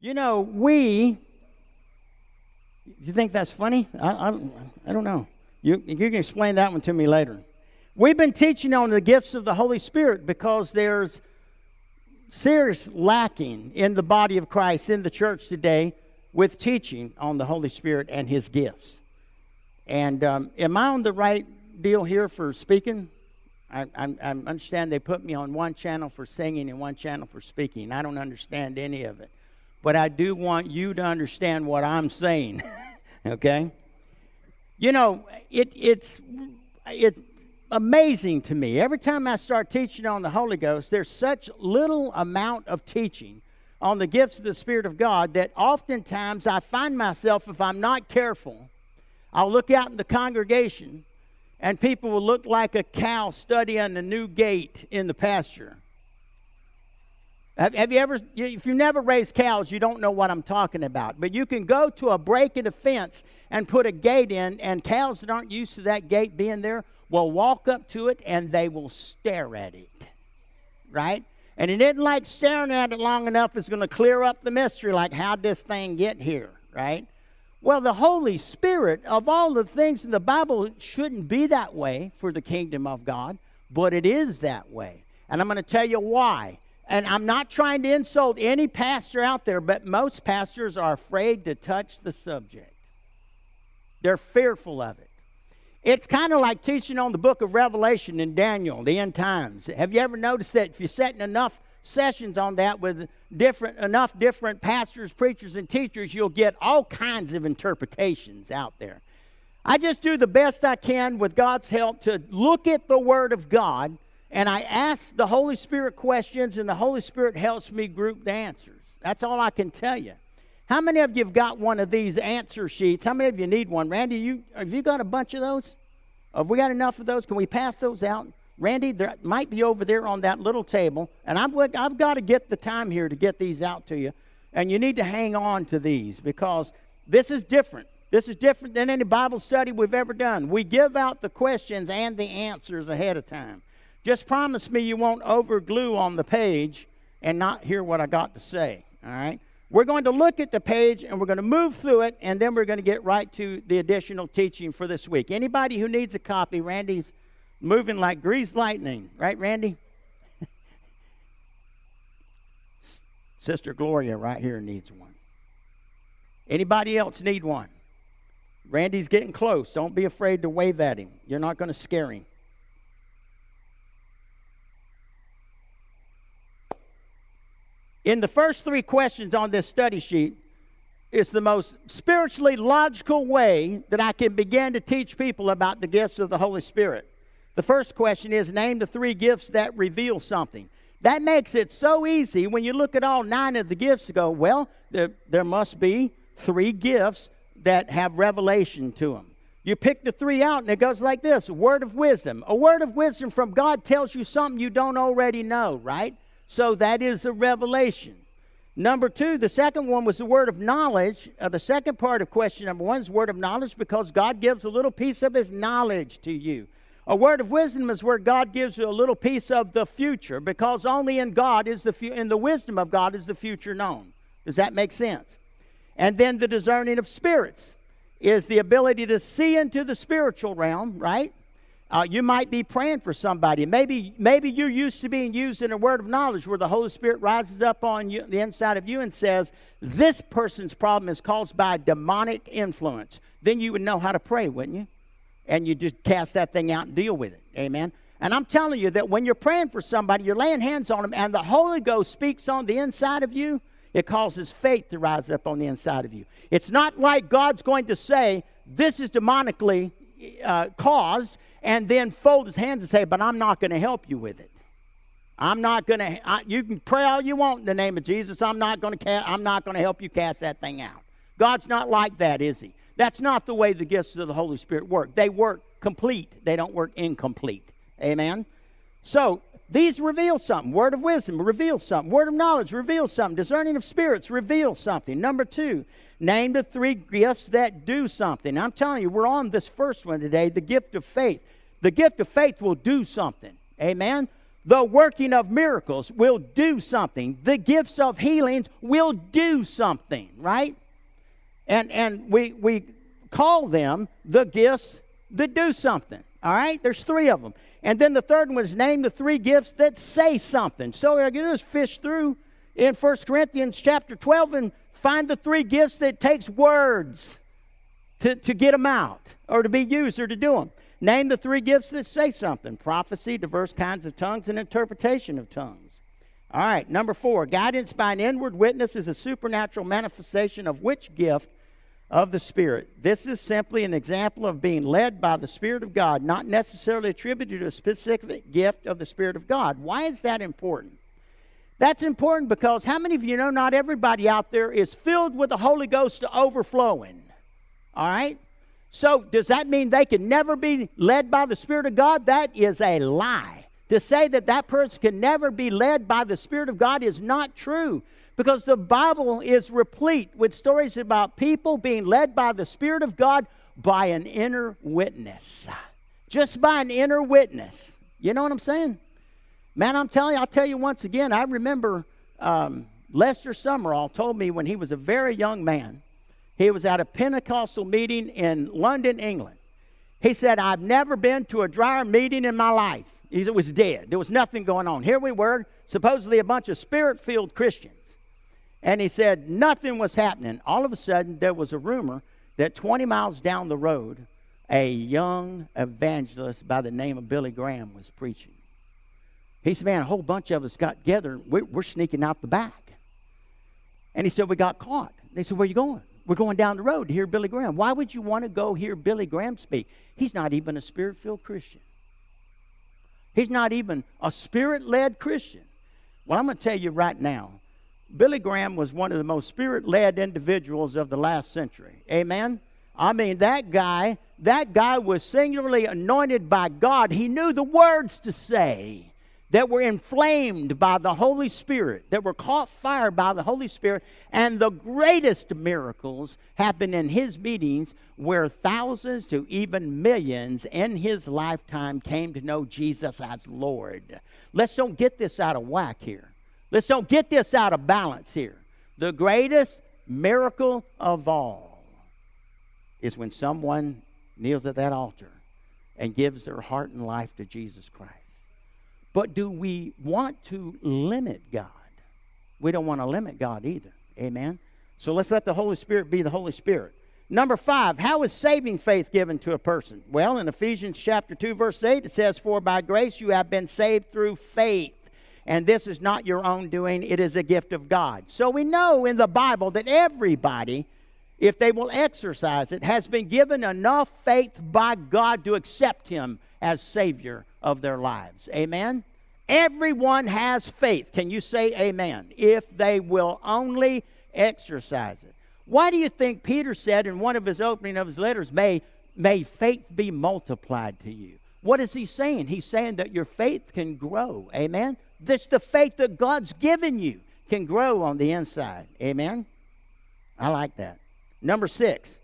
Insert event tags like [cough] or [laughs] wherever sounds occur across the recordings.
You know, we. Do you think that's funny? I, I, I don't know. You, you can explain that one to me later. We've been teaching on the gifts of the Holy Spirit because there's serious lacking in the body of Christ, in the church today, with teaching on the Holy Spirit and His gifts. And um, am I on the right deal here for speaking? I, I, I understand they put me on one channel for singing and one channel for speaking. I don't understand any of it. But I do want you to understand what I'm saying. [laughs] okay? You know, it, it's, it's amazing to me. Every time I start teaching on the Holy Ghost, there's such little amount of teaching on the gifts of the Spirit of God that oftentimes I find myself, if I'm not careful, I'll look out in the congregation and people will look like a cow studying a new gate in the pasture. Have, have, you ever, if you never raised cows, you don't know what I'm talking about. But you can go to a break in a fence and put a gate in, and cows that aren't used to that gate being there will walk up to it and they will stare at it. Right? And it isn't like staring at it long enough is going to clear up the mystery, like, how'd this thing get here? Right? Well, the Holy Spirit, of all the things in the Bible, shouldn't be that way for the kingdom of God, but it is that way. And I'm going to tell you why. And I'm not trying to insult any pastor out there, but most pastors are afraid to touch the subject. They're fearful of it. It's kind of like teaching on the book of Revelation in Daniel, the end times. Have you ever noticed that if you're setting enough sessions on that with different enough different pastors, preachers, and teachers, you'll get all kinds of interpretations out there. I just do the best I can with God's help to look at the Word of God and I ask the Holy Spirit questions, and the Holy Spirit helps me group the answers. That's all I can tell you. How many of you have got one of these answer sheets? How many of you need one? Randy, you have you got a bunch of those? Have we got enough of those? Can we pass those out? Randy, there might be over there on that little table, and I've, I've got to get the time here to get these out to you. And you need to hang on to these because this is different. This is different than any Bible study we've ever done. We give out the questions and the answers ahead of time. Just promise me you won't overglue on the page and not hear what I got to say. All right? We're going to look at the page and we're going to move through it, and then we're going to get right to the additional teaching for this week. Anybody who needs a copy, Randy's moving like greased lightning, right, Randy? [laughs] Sister Gloria right here needs one. Anybody else need one? Randy's getting close. Don't be afraid to wave at him. You're not going to scare him. In the first three questions on this study sheet, it's the most spiritually logical way that I can begin to teach people about the gifts of the Holy Spirit. The first question is name the three gifts that reveal something. That makes it so easy when you look at all nine of the gifts to go, well, there, there must be three gifts that have revelation to them. You pick the three out, and it goes like this word of wisdom. A word of wisdom from God tells you something you don't already know, right? So that is a revelation. Number two, the second one was the word of knowledge. Uh, the second part of question number one is word of knowledge because God gives a little piece of his knowledge to you. A word of wisdom is where God gives you a little piece of the future because only in God is the fu- in the wisdom of God is the future known. Does that make sense? And then the discerning of spirits is the ability to see into the spiritual realm, right? Uh, you might be praying for somebody. Maybe, maybe you're used to being used in a word of knowledge where the Holy Spirit rises up on you, the inside of you and says, This person's problem is caused by demonic influence. Then you would know how to pray, wouldn't you? and you just cast that thing out and deal with it. Amen. And I'm telling you that when you're praying for somebody, you're laying hands on them, and the Holy Ghost speaks on the inside of you, it causes faith to rise up on the inside of you. It's not like God's going to say, This is demonically uh, caused, and then fold his hands and say, But I'm not going to help you with it. I'm not going to. You can pray all you want in the name of Jesus. I'm not going to. I'm not going to help you cast that thing out. God's not like that, is He? That's not the way the gifts of the Holy Spirit work. They work complete, they don't work incomplete. Amen? So, these reveal something. Word of wisdom reveals something. Word of knowledge reveals something. Discerning of spirits reveals something. Number two, name the three gifts that do something. I'm telling you, we're on this first one today the gift of faith. The gift of faith will do something. Amen? The working of miracles will do something. The gifts of healings will do something, right? And, and we, we call them the gifts that do something. All right? There's three of them. And then the third one was name the three gifts that say something. So what I do is fish through in 1 Corinthians chapter 12 and find the three gifts that takes words to, to get them out or to be used or to do them. Name the three gifts that say something prophecy, diverse kinds of tongues, and interpretation of tongues. All right, number four guidance by an inward witness is a supernatural manifestation of which gift of the Spirit. This is simply an example of being led by the Spirit of God, not necessarily attributed to a specific gift of the Spirit of God. Why is that important? That's important because how many of you know not everybody out there is filled with the Holy Ghost to overflowing? All right? So, does that mean they can never be led by the Spirit of God? That is a lie. To say that that person can never be led by the Spirit of God is not true. Because the Bible is replete with stories about people being led by the Spirit of God by an inner witness. Just by an inner witness. You know what I'm saying? Man, I'm telling you, I'll tell you once again, I remember um, Lester Sumrall told me when he was a very young man, he was at a Pentecostal meeting in London, England. He said, I've never been to a drier meeting in my life. He was dead. There was nothing going on. Here we were, supposedly a bunch of spirit filled Christians. And he said nothing was happening. All of a sudden, there was a rumor that 20 miles down the road, a young evangelist by the name of Billy Graham was preaching. He said, Man, a whole bunch of us got together. We're, we're sneaking out the back. And he said, We got caught. They said, Where are you going? We're going down the road to hear Billy Graham. Why would you want to go hear Billy Graham speak? He's not even a spirit filled Christian. He's not even a spirit led Christian. Well, I'm going to tell you right now Billy Graham was one of the most spirit led individuals of the last century. Amen? I mean, that guy, that guy was singularly anointed by God. He knew the words to say that were inflamed by the Holy Spirit, that were caught fire by the Holy Spirit. And the greatest miracles happened in his meetings where thousands to even millions in his lifetime came to know Jesus as Lord. Let's don't get this out of whack here. Let's don't get this out of balance here. The greatest miracle of all is when someone kneels at that altar and gives their heart and life to Jesus Christ. But do we want to limit God? We don't want to limit God either. Amen. So let's let the Holy Spirit be the Holy Spirit. Number five, how is saving faith given to a person? Well, in Ephesians chapter 2, verse 8, it says, For by grace you have been saved through faith and this is not your own doing, it is a gift of God. So we know in the Bible that everybody, if they will exercise it, has been given enough faith by God to accept Him as Savior of their lives. Amen? Everyone has faith. Can you say amen? If they will only exercise it. Why do you think Peter said in one of his opening of his letters, may, may faith be multiplied to you? What is he saying? He's saying that your faith can grow. Amen? This the faith that God's given you can grow on the inside. Amen? I like that. Number six,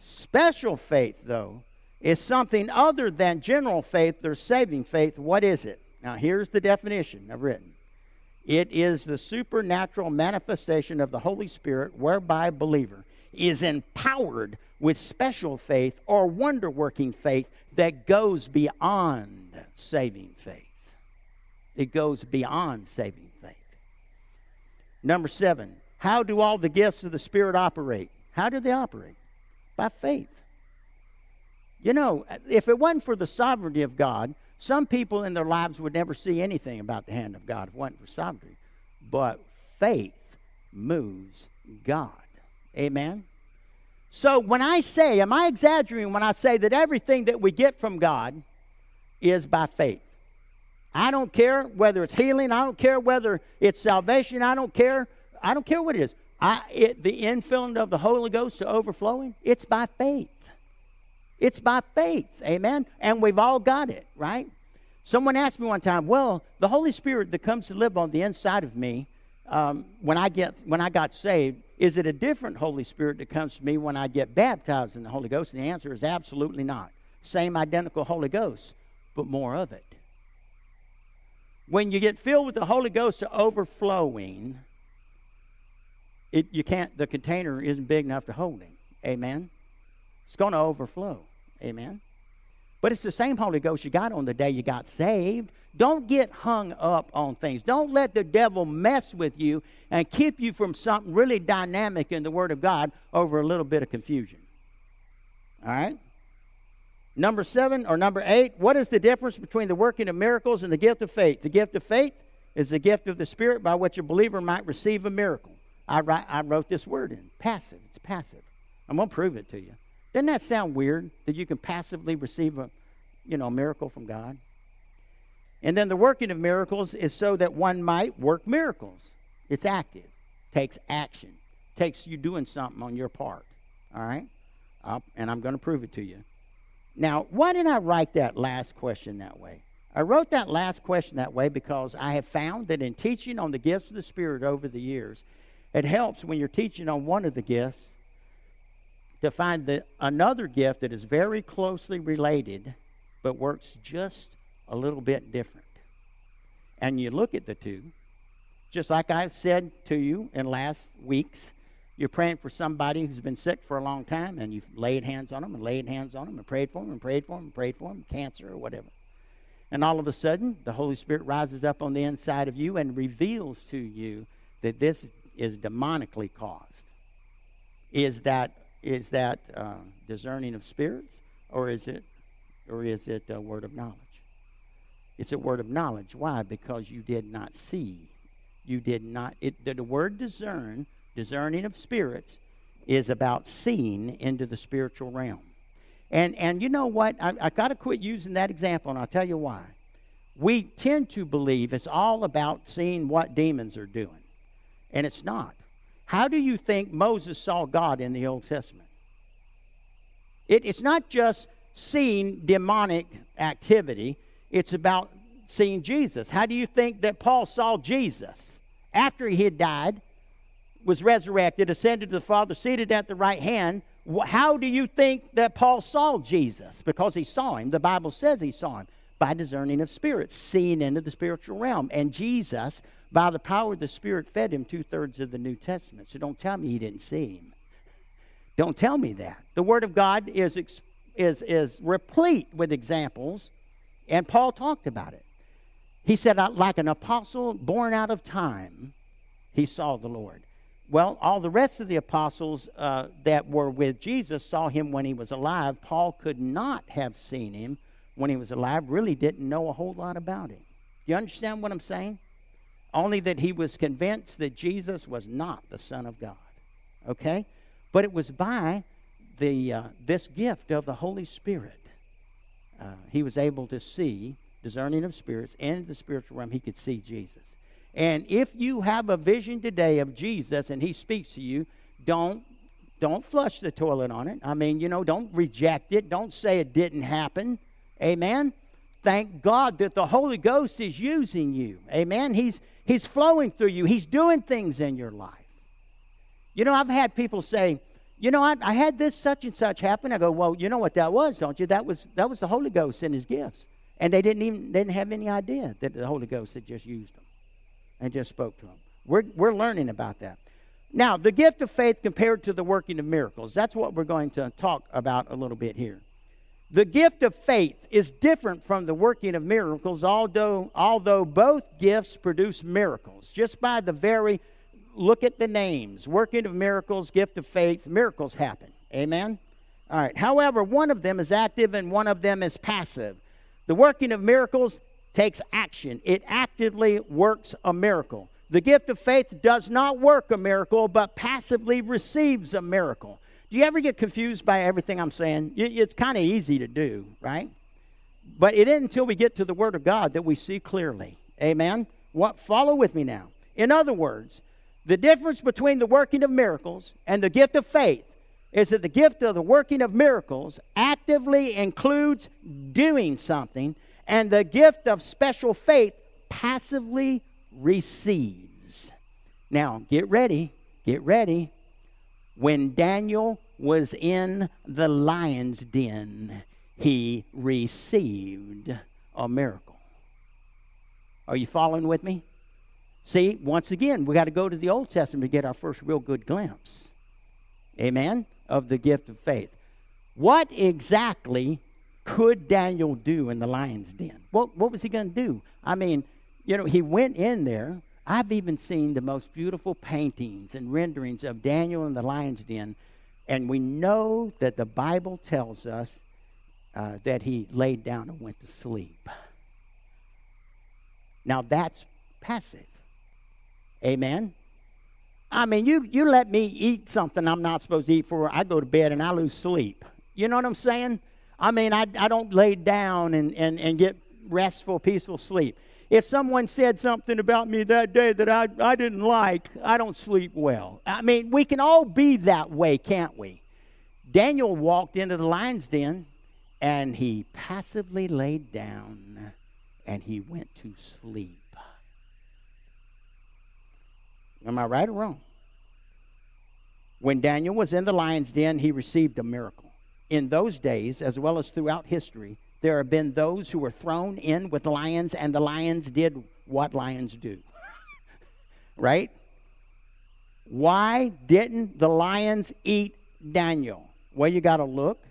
special faith, though, is something other than general faith or saving faith. What is it? Now, here's the definition I've written it is the supernatural manifestation of the Holy Spirit whereby a believer is empowered with special faith or wonder working faith that goes beyond saving faith it goes beyond saving faith. Number seven, how do all the gifts of the Spirit operate? How do they operate? By faith. You know, if it wasn't for the sovereignty of God, some people in their lives would never see anything about the hand of God if it wasn't for sovereignty. But faith moves God. Amen? So when I say, am I exaggerating when I say that everything that we get from God is by faith? I don't care whether it's healing. I don't care whether it's salvation. I don't care. I don't care what it is. I, it, the infilling of the Holy Ghost to overflowing, it's by faith. It's by faith. Amen. And we've all got it, right? Someone asked me one time, well, the Holy Spirit that comes to live on the inside of me um, when, I get, when I got saved, is it a different Holy Spirit that comes to me when I get baptized in the Holy Ghost? And the answer is absolutely not. Same identical Holy Ghost, but more of it When you get filled with the Holy Ghost to overflowing, it, you can't, the container isn't big enough to hold him. Amen? It's going to overflow. Amen? But it's the same Holy Ghost you got on the day you got saved. Don't get hung up on things. Don't let the devil mess with you and keep you from something really dynamic in the Word of God over a little bit of confusion. All right? Number seven or number eight, what is the difference between the working of miracles and the gift of faith? The gift of faith is the gift of the Spirit by which a believer might receive a miracle. I, write, I wrote this word in passive. It's passive. I'm going to prove it to you. Doesn't that sound weird that you can passively receive a, you know, a miracle from God? And then the working of miracles is so that one might work miracles. It's active, takes action, takes you doing something on your part. All right? And I'm going to prove it to you. Now, why did I write that last question that way? I wrote that last question that way because I have found that in teaching on the gifts of the Spirit over the years, it helps when you're teaching on one of the gifts to find the, another gift that is very closely related but works just a little bit different. And you look at the two, just like I said to you in last weeks, you're praying for somebody who's been sick for a long time, and you've laid hands on them and laid hands on them and prayed for them and prayed for them and prayed for them, cancer or whatever. And all of a sudden, the Holy Spirit rises up on the inside of you and reveals to you that this is demonically caused. Is that is that uh, discerning of spirits, or is it, or is it a word of knowledge? It's a word of knowledge. Why? Because you did not see. You did not. It, the, the word discern, discerning of spirits, is about seeing into the spiritual realm. And and you know what? I, I got to quit using that example, and I'll tell you why. We tend to believe it's all about seeing what demons are doing and it's not. How do you think Moses saw God in the Old Testament? It, it's not just seeing demonic activity, it's about seeing Jesus. How do you think that Paul saw Jesus? After he had died, was resurrected, ascended to the Father, seated at the right hand, how do you think that Paul saw Jesus? Because he saw him. The Bible says he saw him by discerning of spirits, seeing into the spiritual realm. And Jesus by the power of the Spirit, fed him two thirds of the New Testament. So don't tell me he didn't see him. Don't tell me that. The Word of God is, is, is replete with examples, and Paul talked about it. He said, like an apostle born out of time, he saw the Lord. Well, all the rest of the apostles uh, that were with Jesus saw him when he was alive. Paul could not have seen him when he was alive, really didn't know a whole lot about him. Do you understand what I'm saying? Only that he was convinced that Jesus was not the Son of God. Okay? But it was by the, uh, this gift of the Holy Spirit. Uh, he was able to see, discerning of spirits, and in the spiritual realm, he could see Jesus. And if you have a vision today of Jesus and he speaks to you, don't don't flush the toilet on it. I mean, you know, don't reject it. Don't say it didn't happen. Amen. Thank God that the Holy Ghost is using you. Amen. He's He's flowing through you, He's doing things in your life. You know, I've had people say, you know, I, I had this such and such happen. I go, well, you know what that was, don't you? That was that was the Holy Ghost and His gifts, and they didn't even they didn't have any idea that the Holy Ghost had just used them and just spoke to them. We're we're learning about that. Now, the gift of faith compared to the working of miracles. That's what we're going to talk about a little bit here. The gift of faith is different from the working of miracles, although, although both gifts produce miracles. Just by the very look at the names working of miracles, gift of faith, miracles happen. Amen? All right. However, one of them is active and one of them is passive. The working of miracles takes action, it actively works a miracle. The gift of faith does not work a miracle, but passively receives a miracle. Do you ever get confused by everything I'm saying? It's kind of easy to do, right? But it isn't until we get to the Word of God that we see clearly. Amen? What follow with me now. In other words, the difference between the working of miracles and the gift of faith is that the gift of the working of miracles actively includes doing something, and the gift of special faith passively receives. Now, get ready, get ready. When Daniel was in the lion's den, he received a miracle. Are you following with me? See, once again, we got to go to the Old Testament to get our first real good glimpse. Amen? Of the gift of faith. What exactly could Daniel do in the lion's den? What, what was he going to do? I mean, you know, he went in there. I've even seen the most beautiful paintings and renderings of Daniel in the lion's den. And we know that the Bible tells us uh, that he laid down and went to sleep. Now that's passive. Amen. I mean, you, you let me eat something I'm not supposed to eat for, I go to bed and I lose sleep. You know what I'm saying? I mean, I, I don't lay down and, and, and get restful, peaceful sleep. If someone said something about me that day that I, I didn't like, I don't sleep well. I mean, we can all be that way, can't we? Daniel walked into the lion's den and he passively laid down and he went to sleep. Am I right or wrong? When Daniel was in the lion's den, he received a miracle. In those days, as well as throughout history, there have been those who were thrown in with lions, and the lions did what lions do. [laughs] right? Why didn't the lions eat Daniel? Well, you got to look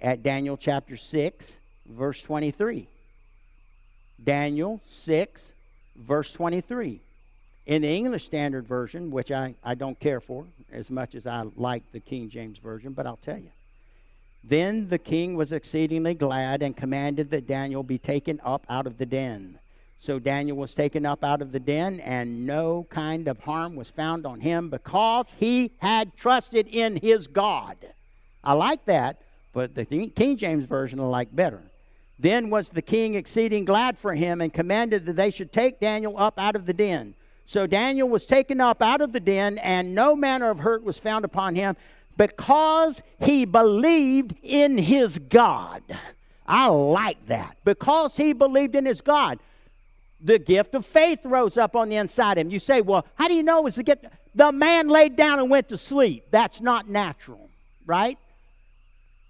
at Daniel chapter 6, verse 23. Daniel 6, verse 23. In the English Standard Version, which I, I don't care for as much as I like the King James Version, but I'll tell you. Then the king was exceedingly glad and commanded that Daniel be taken up out of the den. So Daniel was taken up out of the den, and no kind of harm was found on him because he had trusted in his God. I like that, but the King James Version I like better. Then was the king exceeding glad for him and commanded that they should take Daniel up out of the den. So Daniel was taken up out of the den, and no manner of hurt was found upon him because he believed in his God. I like that. Because he believed in his God. The gift of faith rose up on the inside of him. You say, well, how do you know it's the gift? The man laid down and went to sleep. That's not natural, right?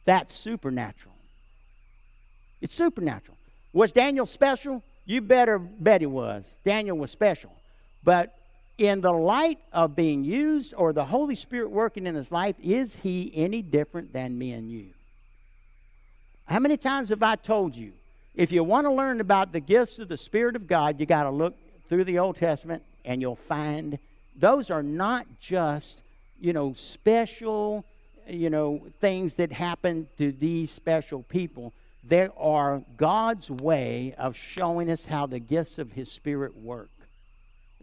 That's supernatural. It's supernatural. Was Daniel special? You better bet he was. Daniel was special. But in the light of being used or the Holy Spirit working in his life, is he any different than me and you? How many times have I told you, if you want to learn about the gifts of the Spirit of God, you got to look through the Old Testament and you'll find those are not just, you know, special, you know, things that happen to these special people. They are God's way of showing us how the gifts of His Spirit work.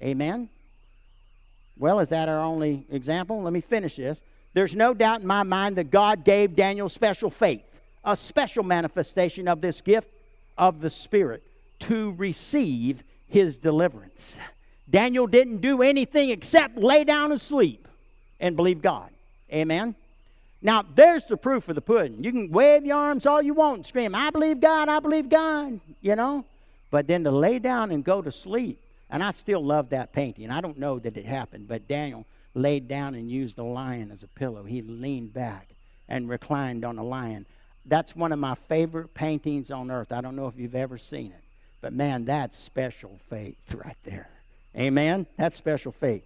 Amen? Well, is that our only example? Let me finish this. There's no doubt in my mind that God gave Daniel special faith, a special manifestation of this gift of the Spirit to receive his deliverance. Daniel didn't do anything except lay down and sleep and believe God. Amen? Now, there's the proof of the pudding. You can wave your arms all you want and scream, I believe God, I believe God, you know? But then to lay down and go to sleep and I still love that painting. I don't know that it happened, but Daniel laid down and used a lion as a pillow. He leaned back and reclined on a lion. That's one of my favorite paintings on earth. I don't know if you've ever seen it, but man, that's special faith right there. Amen? That's special faith.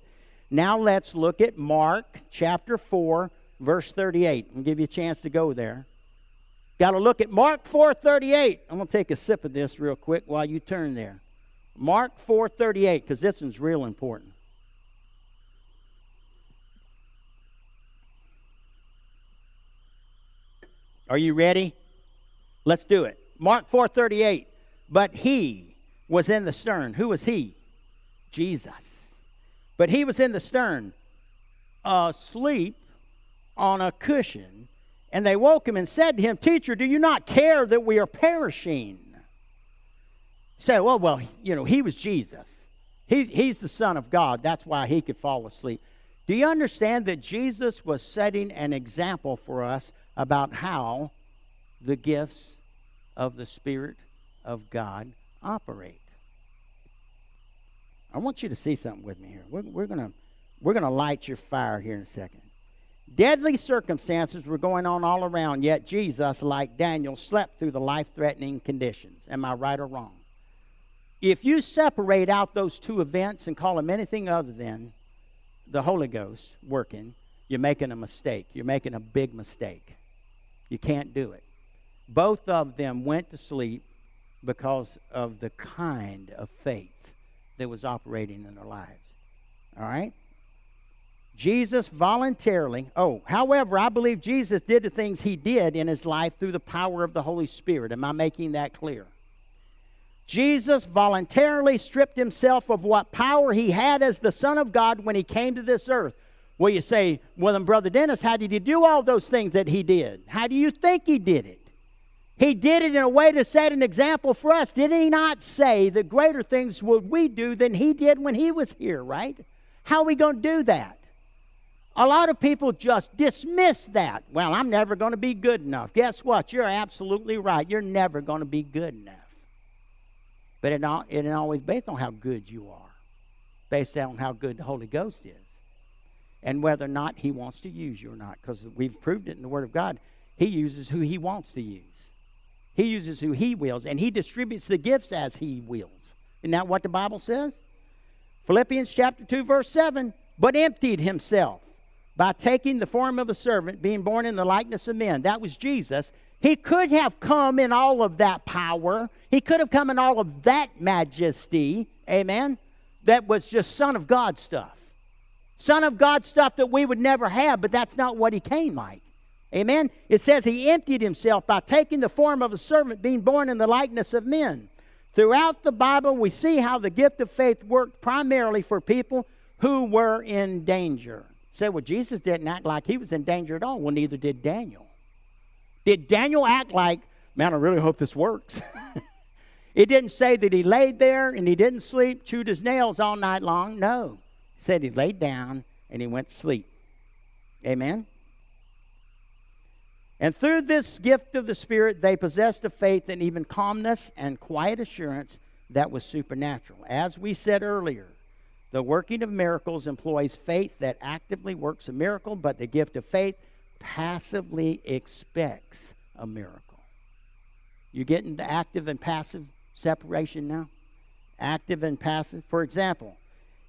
Now let's look at Mark chapter 4, verse 38. I'll give you a chance to go there. Got to look at Mark 4:38. I'm going to take a sip of this real quick while you turn there. Mark 4:38 because this one's real important. Are you ready? Let's do it. Mark 4:38. But he was in the stern. Who was he? Jesus. But he was in the stern, asleep on a cushion, and they woke him and said to him, "Teacher, do you not care that we are perishing?" Say, well, well, you know, he was Jesus. He's, he's the Son of God. That's why he could fall asleep. Do you understand that Jesus was setting an example for us about how the gifts of the Spirit of God operate? I want you to see something with me here. We're, we're going we're going to light your fire here in a second. Deadly circumstances were going on all around, yet Jesus, like Daniel, slept through the life threatening conditions. Am I right or wrong? If you separate out those two events and call them anything other than the Holy Ghost working, you're making a mistake. You're making a big mistake. You can't do it. Both of them went to sleep because of the kind of faith that was operating in their lives. All right? Jesus voluntarily, oh, however, I believe Jesus did the things he did in his life through the power of the Holy Spirit. Am I making that clear? Jesus voluntarily stripped himself of what power he had as the Son of God when he came to this earth. Well, you say, well, then, Brother Dennis, how did he do all those things that he did? How do you think he did it? He did it in a way to set an example for us. Did he not say that greater things would we do than he did when he was here, right? How are we going to do that? A lot of people just dismiss that. Well, I'm never going to be good enough. Guess what? You're absolutely right. You're never going to be good enough. But it, it isn't always based on how good you are, based on how good the Holy Ghost is, and whether or not He wants to use you or not. Because we've proved it in the Word of God. He uses who He wants to use. He uses who He wills, and He distributes the gifts as He wills. Isn't that what the Bible says? Philippians chapter 2, verse 7 But emptied Himself by taking the form of a servant, being born in the likeness of men. That was Jesus. He could have come in all of that power. He could have come in all of that majesty. Amen. That was just Son of God stuff. Son of God stuff that we would never have, but that's not what he came like. Amen. It says he emptied himself by taking the form of a servant, being born in the likeness of men. Throughout the Bible, we see how the gift of faith worked primarily for people who were in danger. Say, well, Jesus didn't act like he was in danger at all. Well, neither did Daniel. Did Daniel act like, man, I really hope this works? [laughs] it didn't say that he laid there and he didn't sleep, chewed his nails all night long. No. It said he laid down and he went to sleep. Amen? And through this gift of the Spirit, they possessed a faith and even calmness and quiet assurance that was supernatural. As we said earlier, the working of miracles employs faith that actively works a miracle, but the gift of faith passively expects a miracle. You getting the active and passive separation now? Active and passive. For example,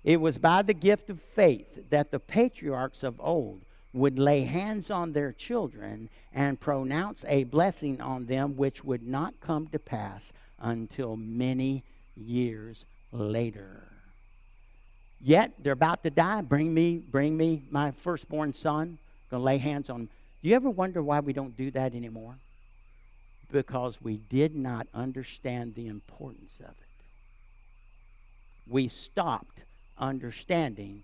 it was by the gift of faith that the patriarchs of old would lay hands on their children and pronounce a blessing on them which would not come to pass until many years later. Yet they're about to die. Bring me, bring me my firstborn son. Gonna lay hands on. Them. Do you ever wonder why we don't do that anymore? Because we did not understand the importance of it. We stopped understanding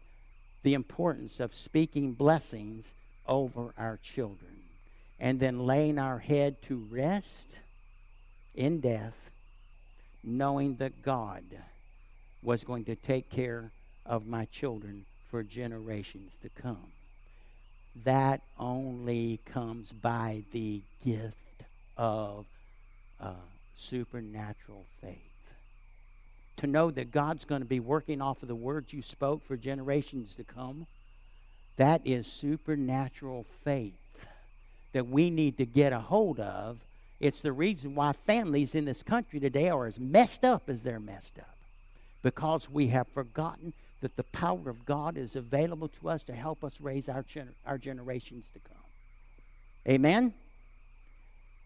the importance of speaking blessings over our children and then laying our head to rest in death, knowing that God was going to take care of my children for generations to come. That only comes by the gift of uh, supernatural faith. To know that God's going to be working off of the words you spoke for generations to come, that is supernatural faith that we need to get a hold of. It's the reason why families in this country today are as messed up as they're messed up. Because we have forgotten that the power of God is available to us to help us raise our, gener- our generations to come. Amen?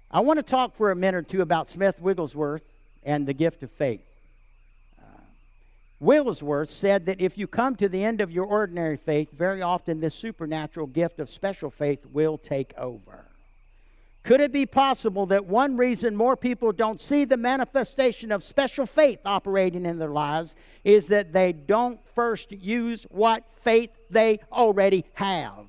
I want to talk for a minute or two about Smith Wigglesworth and the gift of faith. Uh, Wigglesworth said that if you come to the end of your ordinary faith, very often this supernatural gift of special faith will take over. Could it be possible that one reason more people don't see the manifestation of special faith operating in their lives is that they don't first use what faith they already have?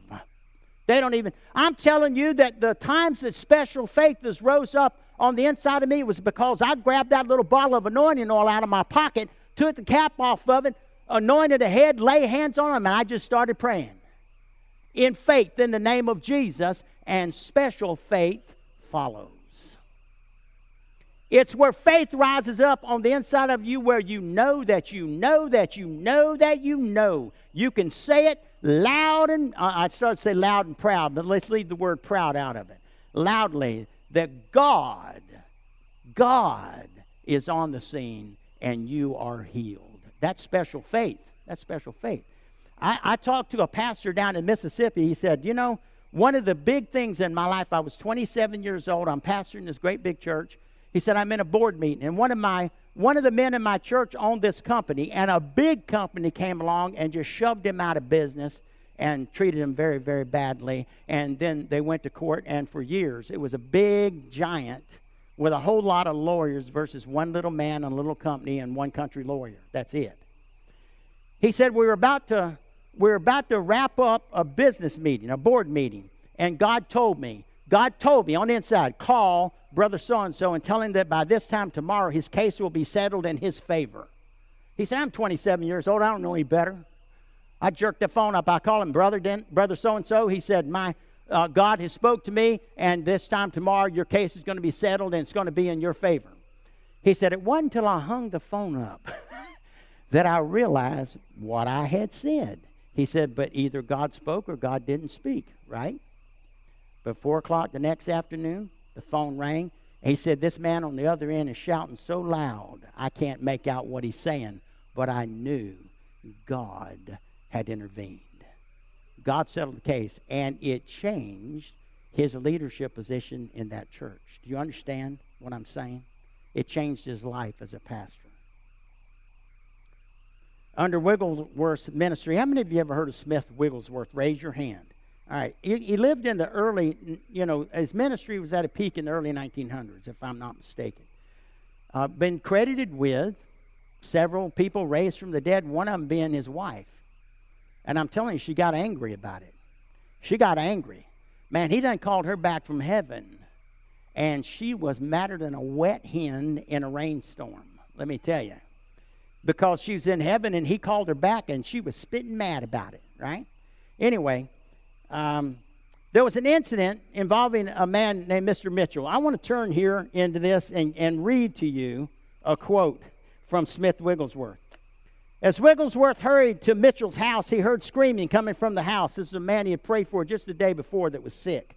They don't even. I'm telling you that the times that special faith has rose up on the inside of me was because I grabbed that little bottle of anointing oil out of my pocket, took the cap off of it, anointed the head, lay hands on them, and I just started praying in faith in the name of Jesus, and special faith follows. It's where faith rises up on the inside of you, where you know that you know that you know that you know. You can say it loud and, uh, I started to say loud and proud, but let's leave the word proud out of it. Loudly, that God, God is on the scene and you are healed. That's special faith. That's special faith. I, I talked to a pastor down in Mississippi. He said, You know, one of the big things in my life, I was 27 years old. I'm pastoring this great big church. He said, I'm in a board meeting, and one of my one of the men in my church owned this company, and a big company came along and just shoved him out of business and treated him very, very badly. And then they went to court, and for years, it was a big giant with a whole lot of lawyers versus one little man and a little company and one country lawyer. That's it. He said, We were about to we are about to wrap up a business meeting, a board meeting, and God told me, God told me on the inside, call brother so and so and tell him that by this time tomorrow his case will be settled in his favor. He said, I'm 27 years old. I don't know any better. I jerked the phone up. I called him brother, brother so and so. He said, My uh, God has spoke to me, and this time tomorrow your case is going to be settled and it's going to be in your favor. He said, It wasn't until I hung the phone up [laughs] that I realized what I had said. He said, But either God spoke or God didn't speak, right? But four o'clock the next afternoon, the phone rang. He said, This man on the other end is shouting so loud, I can't make out what he's saying, but I knew God had intervened. God settled the case, and it changed his leadership position in that church. Do you understand what I'm saying? It changed his life as a pastor. Under Wigglesworth's ministry, how many of you ever heard of Smith Wigglesworth? Raise your hand. All right. He, he, lived in the early, you know, his ministry was at a peak in the early 1900s, if I'm not mistaken. Uh, been credited with several people raised from the dead, one of them being his wife. And I'm telling you, she got angry about it. She got angry. Man, he done called her back from heaven. And she was madder than a wet hen in a rainstorm, let me tell you. Because she was in heaven and he called her back and she was spitting mad about it, right? Anyway, um, there was an incident involving a man named Mr. Mitchell. I want to turn here into this and, and read to you a quote from Smith Wigglesworth. As Wigglesworth hurried to Mitchell's house, he heard screaming coming from the house. This is a man he had prayed for just the day before that was sick.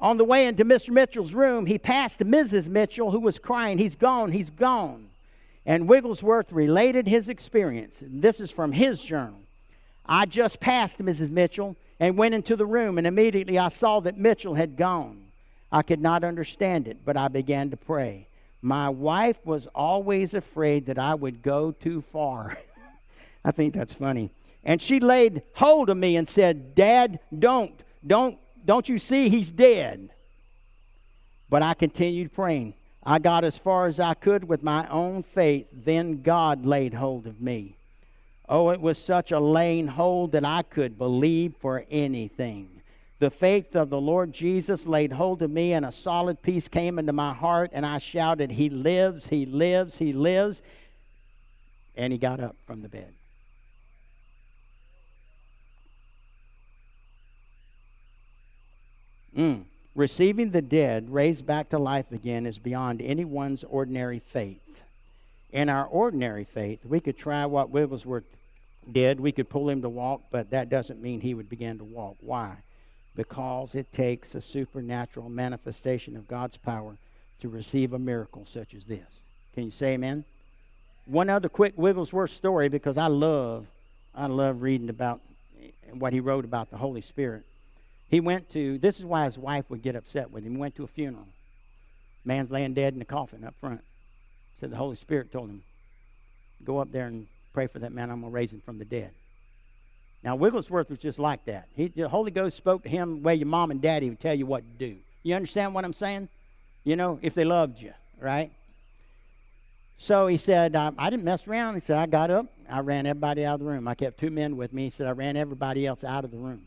On the way into Mr. Mitchell's room, he passed Mrs. Mitchell, who was crying, He's gone, he's gone. And Wigglesworth related his experience. This is from his journal. I just passed Mrs. Mitchell and went into the room, and immediately I saw that Mitchell had gone. I could not understand it, but I began to pray. My wife was always afraid that I would go too far. [laughs] I think that's funny. And she laid hold of me and said, Dad, don't, don't, don't you see he's dead? But I continued praying. I got as far as I could with my own faith. Then God laid hold of me. Oh, it was such a laying hold that I could believe for anything. The faith of the Lord Jesus laid hold of me, and a solid peace came into my heart, and I shouted, He lives, He lives, He lives. And he got up from the bed. Mm. Receiving the dead raised back to life again is beyond anyone's ordinary faith. In our ordinary faith, we could try what Wigglesworth did. We could pull him to walk, but that doesn't mean he would begin to walk. Why? Because it takes a supernatural manifestation of God's power to receive a miracle such as this. Can you say amen? One other quick Wigglesworth story because I love I love reading about what he wrote about the Holy Spirit. He went to this is why his wife would get upset with him. He went to a funeral. Man's laying dead in the coffin up front. Said the Holy Spirit told him, Go up there and pray for that man. I'm going to raise him from the dead. Now, Wigglesworth was just like that. He, the Holy Ghost spoke to him the way your mom and daddy would tell you what to do. You understand what I'm saying? You know, if they loved you, right? So he said, um, I didn't mess around. He said, I got up. I ran everybody out of the room. I kept two men with me. He said, I ran everybody else out of the room.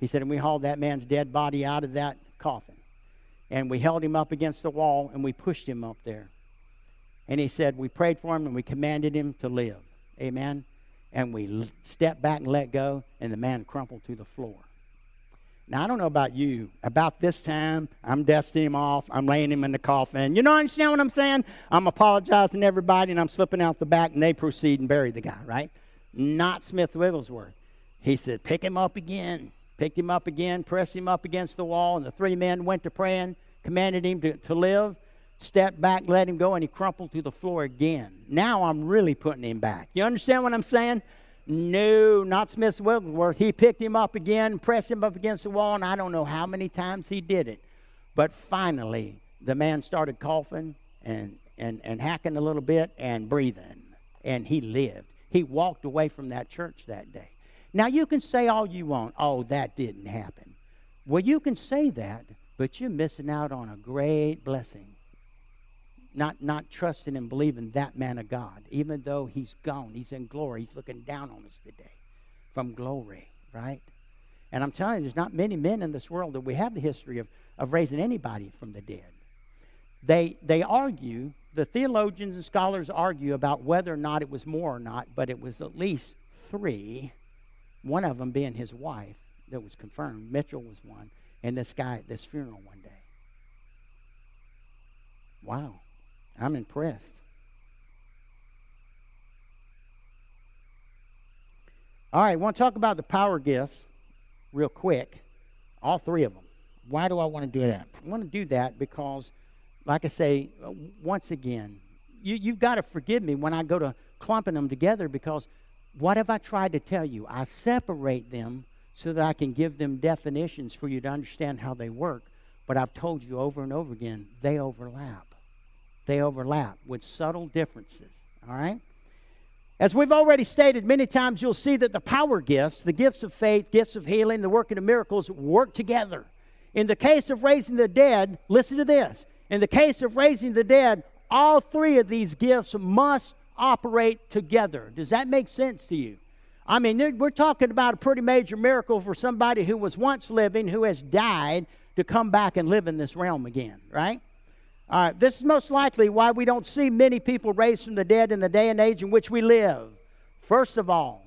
He said, and we hauled that man's dead body out of that coffin. And we held him up against the wall and we pushed him up there. And he said, we prayed for him and we commanded him to live. Amen. And we stepped back and let go, and the man crumpled to the floor. Now, I don't know about you. About this time, I'm dusting him off. I'm laying him in the coffin. You know, understand what I'm saying? I'm apologizing to everybody, and I'm slipping out the back, and they proceed and bury the guy, right? Not Smith Wigglesworth. He said, Pick him up again. Picked him up again, pressed him up against the wall, and the three men went to praying, commanded him to, to live. stepped back, let him go, and he crumpled to the floor again. Now I'm really putting him back. You understand what I'm saying? No, not Smith Wigglesworth. He picked him up again, pressed him up against the wall, and I don't know how many times he did it. But finally, the man started coughing and, and, and hacking a little bit and breathing, and he lived. He walked away from that church that day. Now, you can say all you want, oh, that didn't happen. Well, you can say that, but you're missing out on a great blessing not, not trusting and believing that man of God, even though he's gone, he's in glory, he's looking down on us today from glory, right? And I'm telling you, there's not many men in this world that we have the history of, of raising anybody from the dead. They, they argue, the theologians and scholars argue about whether or not it was more or not, but it was at least three, one of them being his wife that was confirmed. Mitchell was one, and this guy at this funeral one day. Wow. I'm impressed. All right, want to talk about the power gifts real quick. All three of them. Why do I want to do that? I want to do that because, like I say, once again, you, you've got to forgive me when I go to clumping them together because what have I tried to tell you? I separate them so that I can give them definitions for you to understand how they work. But I've told you over and over again, they overlap they overlap with subtle differences. All right? As we've already stated many times, you'll see that the power gifts, the gifts of faith, gifts of healing, the working of miracles, work together. In the case of raising the dead, listen to this. In the case of raising the dead, all three of these gifts must operate together. Does that make sense to you? I mean, we're talking about a pretty major miracle for somebody who was once living, who has died, to come back and live in this realm again, right? All right, this is most likely why we don't see many people raised from the dead in the day and age in which we live. First of all,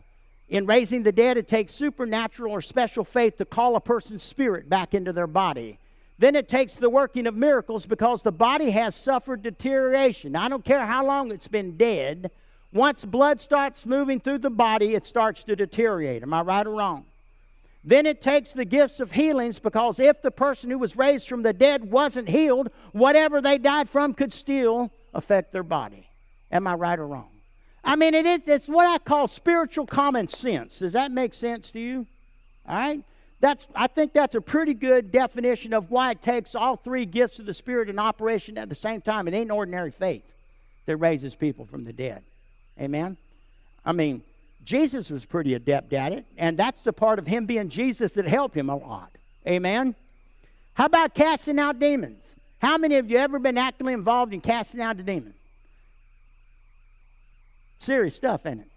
in raising the dead, it takes supernatural or special faith to call a person's spirit back into their body. Then it takes the working of miracles because the body has suffered deterioration. I don't care how long it's been dead. Once blood starts moving through the body, it starts to deteriorate. Am I right or wrong? Then it takes the gifts of healings because if the person who was raised from the dead wasn't healed, whatever they died from could still affect their body. Am I right or wrong? I mean, it is, it's what I call spiritual common sense. Does that make sense to you? All right? That's, I think that's a pretty good definition of why it takes all three gifts of the Spirit in operation at the same time. It ain't ordinary faith that raises people from the dead. Amen? I mean, Jesus was pretty adept at it, and that's the part of him being Jesus that helped him a lot. Amen? How about casting out demons? How many of you ever been actively involved in casting out a demon? Serious stuff, ain't it?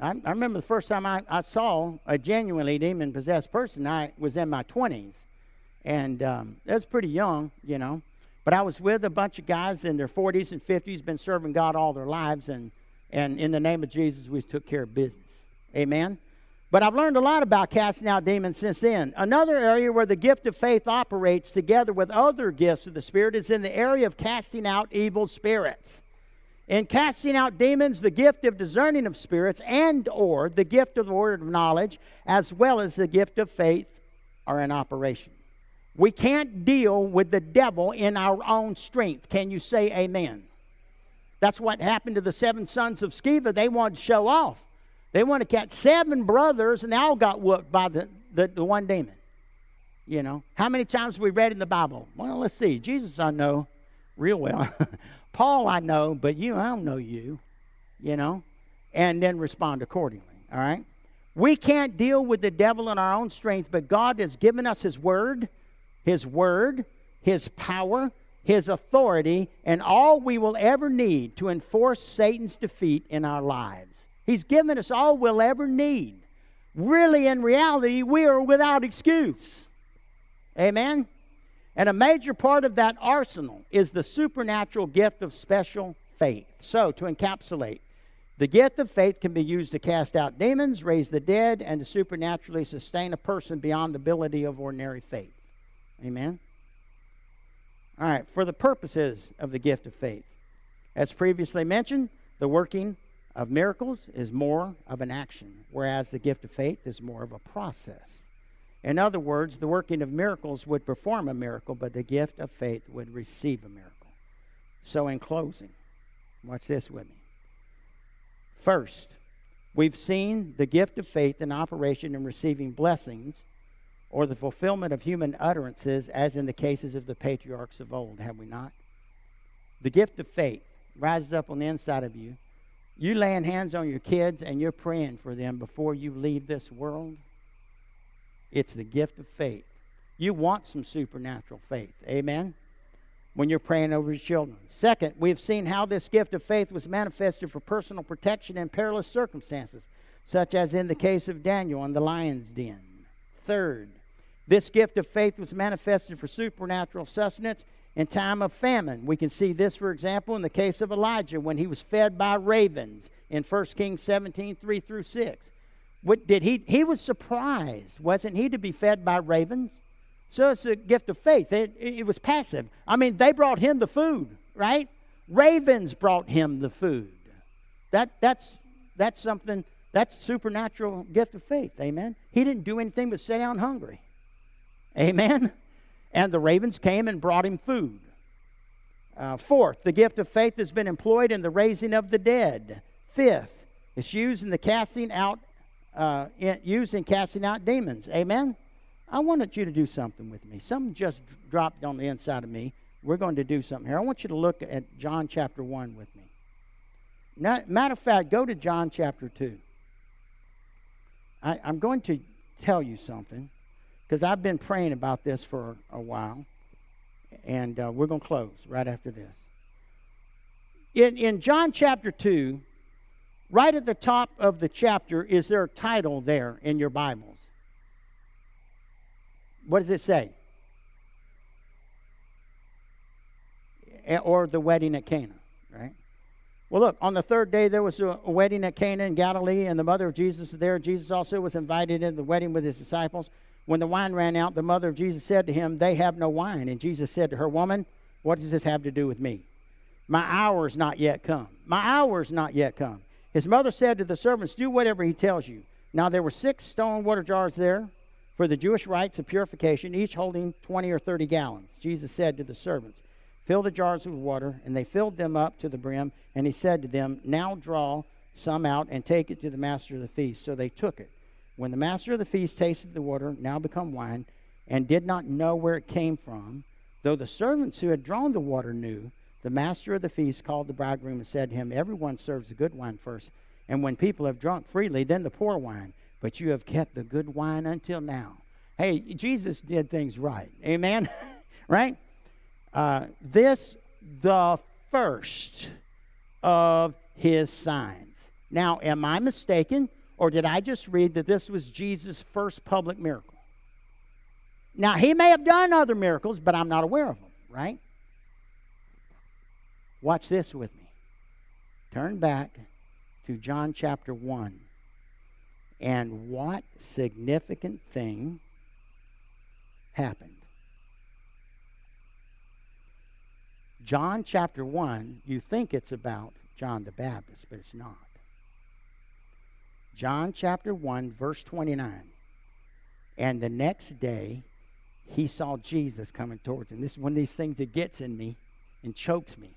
I, I remember the first time I, I saw a genuinely demon possessed person, I was in my 20s. And um, was pretty young, you know. But I was with a bunch of guys in their 40s and 50s, been serving God all their lives, and and in the name of Jesus, we took care of business. Amen. But I've learned a lot about casting out demons since then. Another area where the gift of faith operates together with other gifts of the Spirit is in the area of casting out evil spirits. In casting out demons, the gift of discerning of spirits and or the gift of the word of knowledge, as well as the gift of faith, are in operation. We can't deal with the devil in our own strength. Can you say amen? That's what happened to the seven sons of Sceva. They wanted to show off. They wanted to catch seven brothers, and they all got whooped by the, the, the one demon. You know, how many times we read in the Bible? Well, let's see. Jesus, I know real well. [laughs] Paul, I know, but you, I don't know you. You know, and then respond accordingly. All right. We can't deal with the devil in our own strength, but God has given us His Word, His Word, His power, his authority, and all we will ever need to enforce Satan's defeat in our lives. He's given us all we'll ever need. Really, in reality, we are without excuse. Amen? And a major part of that arsenal is the supernatural gift of special faith. So, to encapsulate, the gift of faith can be used to cast out demons, raise the dead, and to supernaturally sustain a person beyond the ability of ordinary faith. Amen? All right, for the purposes of the gift of faith. As previously mentioned, the working of miracles is more of an action, whereas the gift of faith is more of a process. In other words, the working of miracles would perform a miracle, but the gift of faith would receive a miracle. So, in closing, watch this with me. First, we've seen the gift of faith in operation in receiving blessings or the fulfillment of human utterances, as in the cases of the patriarchs of old, have we not? The gift of faith rises up on the inside of you. You laying hands on your kids and you're praying for them before you leave this world. It's the gift of faith. You want some supernatural faith. Amen? When you're praying over your children. Second, we have seen how this gift of faith was manifested for personal protection in perilous circumstances, such as in the case of Daniel in the lion's den. Third, this gift of faith was manifested for supernatural sustenance in time of famine. We can see this, for example, in the case of Elijah when he was fed by ravens in 1 Kings 17 3 through 6. What did he? He was surprised, wasn't he, to be fed by ravens? So it's a gift of faith. It, it was passive. I mean, they brought him the food, right? Ravens brought him the food. That, that's, that's something, that's supernatural gift of faith. Amen. He didn't do anything but sit down hungry. Amen. And the ravens came and brought him food. Uh, fourth, the gift of faith has been employed in the raising of the dead. Fifth, it's used in the casting out, uh, used in casting out demons. Amen. I wanted you to do something with me. Something just dropped on the inside of me. We're going to do something here. I want you to look at John chapter 1 with me. Now, matter of fact, go to John chapter 2. I, I'm going to tell you something because I've been praying about this for a while. And uh, we're going to close right after this. In, in John chapter 2, right at the top of the chapter, is there a title there in your Bibles? What does it say? Eh, or the wedding at Cana, right? Well, look, on the third day there was a, wedding at Cana in Galilee, and the mother of Jesus was there. Jesus also was invited into the wedding with his disciples. When the wine ran out, the mother of Jesus said to him, They have no wine. And Jesus said to her, Woman, what does this have to do with me? My hour is not yet come. My hour is not yet come. His mother said to the servants, Do whatever he tells you. Now there were six stone water jars there for the Jewish rites of purification, each holding 20 or 30 gallons. Jesus said to the servants, Fill the jars with water, and they filled them up to the brim. And he said to them, Now draw some out and take it to the master of the feast. So they took it. When the master of the feast tasted the water, now become wine, and did not know where it came from, though the servants who had drawn the water knew, the master of the feast called the bridegroom and said to him, Everyone serves the good wine first, and when people have drunk freely, then the poor wine but you have kept the good wine until now. Hey, Jesus did things right. Amen? [laughs] right? Uh, this, the first of his signs. Now, am I mistaken, or did I just read that this was Jesus' first public miracle? Now, he may have done other miracles, but I'm not aware of them, right? Watch this with me. Turn back to John chapter 1. And what significant thing happened? John chapter 1, you think it's about John the Baptist, but it's not. John chapter 1, verse 29. And the next day, he saw Jesus coming towards him. This is one of these things that gets in me and chokes me.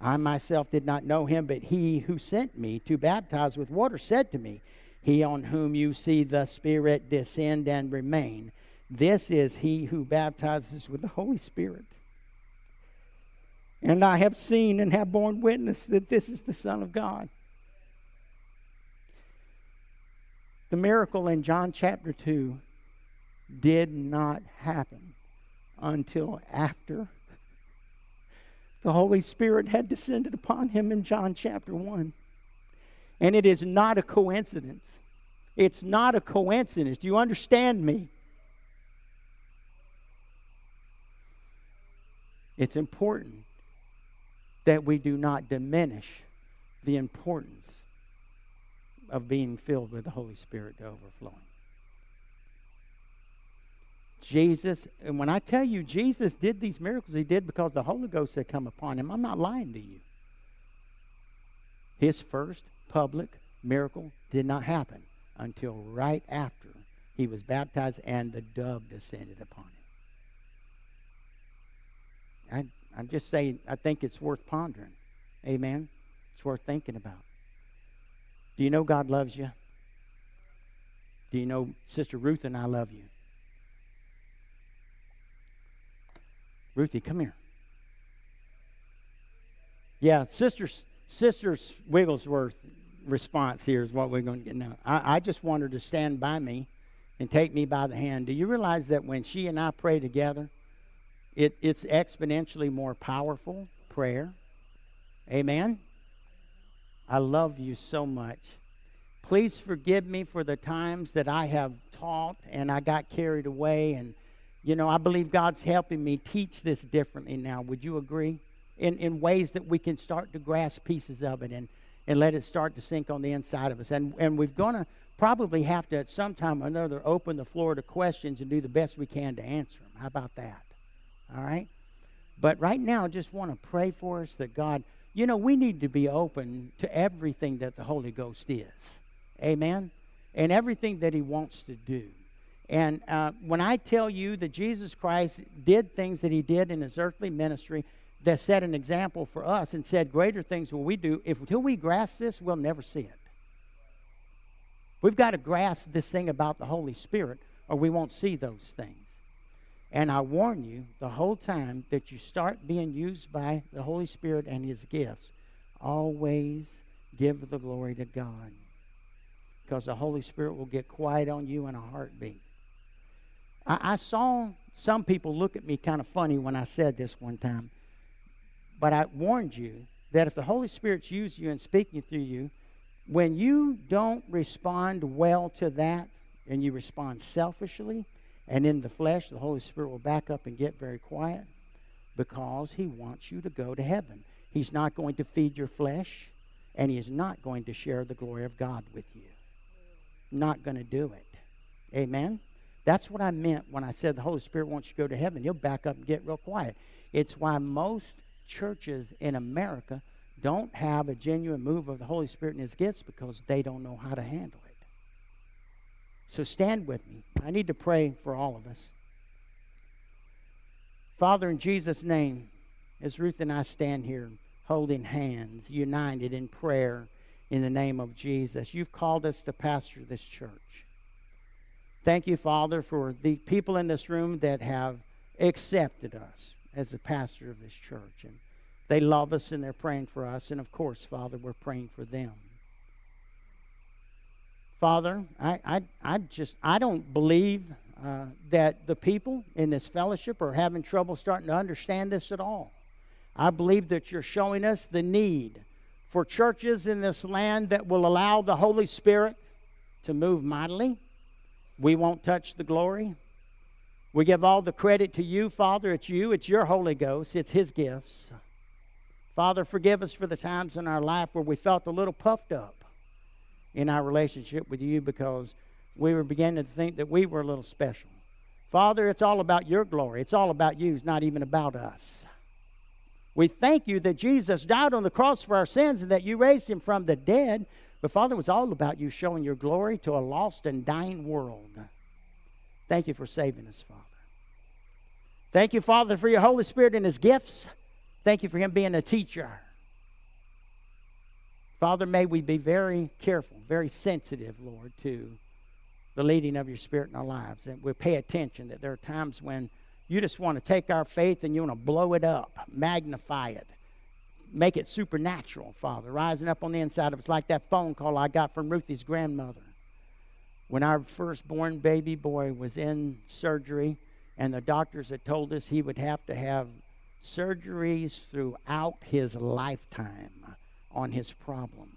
I myself did not know him, but he who sent me to baptize with water said to me, he on whom you see the Spirit descend and remain. This is he who baptizes with the Holy Spirit. And I have seen and have borne witness that this is the Son of God. The miracle in John chapter 2 did not happen until after the Holy Spirit had descended upon him in John chapter 1. And it is not a coincidence. It's not a coincidence. Do you understand me? It's important that we do not diminish the importance of being filled with the Holy Spirit to overflowing. Jesus, and when I tell you Jesus did these miracles, he did because the Holy Ghost had come upon him. I'm not lying to you. His first public miracle did not happen until right after he was baptized and the dove descended upon him. I, I'm just saying, I think it's worth pondering. Amen. It's worth thinking about. Do you know God loves you? Do you know Sister Ruth and I love you? Ruthie, come here. Yeah, Sister, Sister Wigglesworth response here is what we're going to get now. I, I just want her to stand by me and take me by the hand. Do you realize that when she and I pray together, it, it's exponentially more powerful prayer? Amen? I love you so much. Please forgive me for the times that I have taught and I got carried away. And, you know, I believe God's helping me teach this differently now. Would you agree? In, in ways that we can start to grasp pieces of it and, and let it start to sink on the inside of us. And, and we're going to probably have to, at some time or another, open the floor to questions and do the best we can to answer them. How about that? All right? But right now, I just want to pray for us that God you know, we need to be open to everything that the Holy Ghost is. Amen? And everything that He wants to do. And uh, when I tell you that Jesus Christ did things that He did in His earthly ministry that set an example for us and said, Greater things will we do, if until we grasp this, we'll never see it. We've got to grasp this thing about the Holy Spirit, or we won't see those things. And I warn you the whole time that you start being used by the Holy Spirit and His gifts, always give the glory to God. Because the Holy Spirit will get quiet on you in a heartbeat. I, I saw some people look at me kind of funny when I said this one time. But I warned you that if the Holy Spirit's using you and speaking through you, when you don't respond well to that and you respond selfishly, and in the flesh, the Holy Spirit will back up and get very quiet because He wants you to go to heaven. He's not going to feed your flesh, and He is not going to share the glory of God with you. Not going to do it. Amen? That's what I meant when I said the Holy Spirit wants you to go to heaven. He'll back up and get real quiet. It's why most churches in America don't have a genuine move of the Holy Spirit and His gifts because they don't know how to handle it. So stand with me. I need to pray for all of us. Father, in Jesus' name, as Ruth and I stand here holding hands, united in prayer in the name of Jesus, you've called us to pastor this church. Thank you, Father, for the people in this room that have accepted us as the pastor of this church. And they love us and they're praying for us. And of course, Father, we're praying for them. Father, I, I, I just I don't believe uh, that the people in this fellowship are having trouble starting to understand this at all. I believe that you're showing us the need for churches in this land that will allow the Holy Spirit to move mightily. We won't touch the glory. We give all the credit to you, Father. It's you, it's your Holy Ghost, it's His gifts. Father, forgive us for the times in our life where we felt a little puffed up in our relationship with you because we were beginning to think that we were a little special. Father, it's all about your glory. It's all about you. It's not even about us. We thank you that Jesus died on the cross for our sins and that you raised him from the dead. But Father, it was all about you showing your glory to a lost and dying world. Thank you for saving us, Father. Thank you, Father, for your Holy Spirit and his gifts. Thank you for him being a teacher. Father, may we be very careful, very sensitive, Lord, to the leading of your Spirit in our lives. And we pay attention that there are times when you just want to take our faith and you want to blow it up, magnify it, make it supernatural, Father, rising up on the inside of us, like that phone call I got from Ruthie's grandmother. When our firstborn baby boy was in surgery, and the doctors had told us he would have to have surgeries throughout his lifetime on his problem.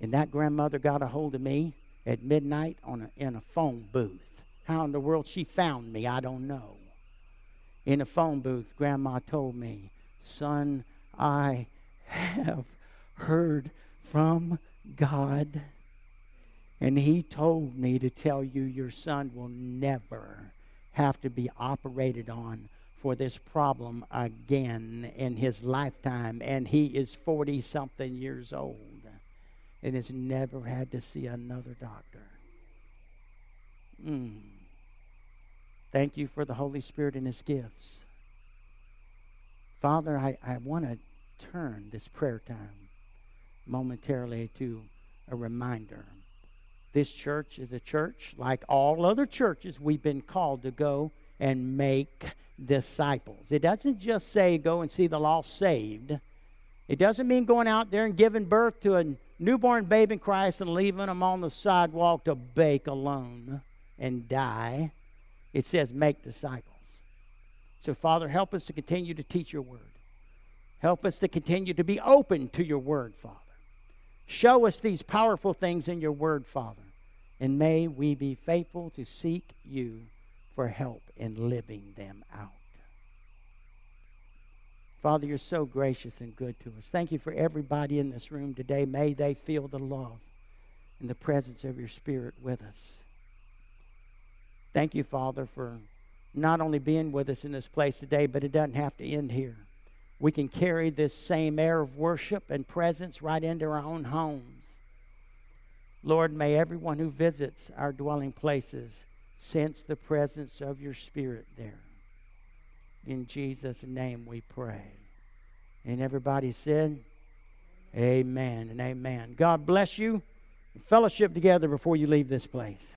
And that grandmother got a hold of me at midnight on a, in a phone booth. How in the world she found me, I don't know. In a phone booth, Grandma told me, Son, I have heard from God. And he told me to tell you your son will never have to be operated on for this problem again in his lifetime. And he is 40 something years old and has never had to see another doctor. Mm. Thank you for the Holy Spirit and his gifts. Father, I, I want to turn this prayer time momentarily to a reminder. This church is a church like all other churches we've been called to go and make disciples. It doesn't just say go and see the lost saved. It doesn't mean going out there and giving birth to a newborn babe in Christ and leaving them on the sidewalk to bake alone and die. It says make disciples. So, Father, help us to continue to teach your word. Help us to continue to be open to your word, Father. Show us these powerful things in your word, Father. And may we be faithful to seek you for help in living them out. Father, you're so gracious and good to us. Thank you for everybody in this room today. May they feel the love and the presence of your Spirit with us. Thank you, Father, for not only being with us in this place today, but it doesn't have to end here. We can carry this same air of worship and presence right into our own homes. Lord, may everyone who visits our dwelling places sense the presence of your Spirit there. In Jesus' name we pray. And everybody said, Amen and amen. God bless you. Fellowship together before you leave this place.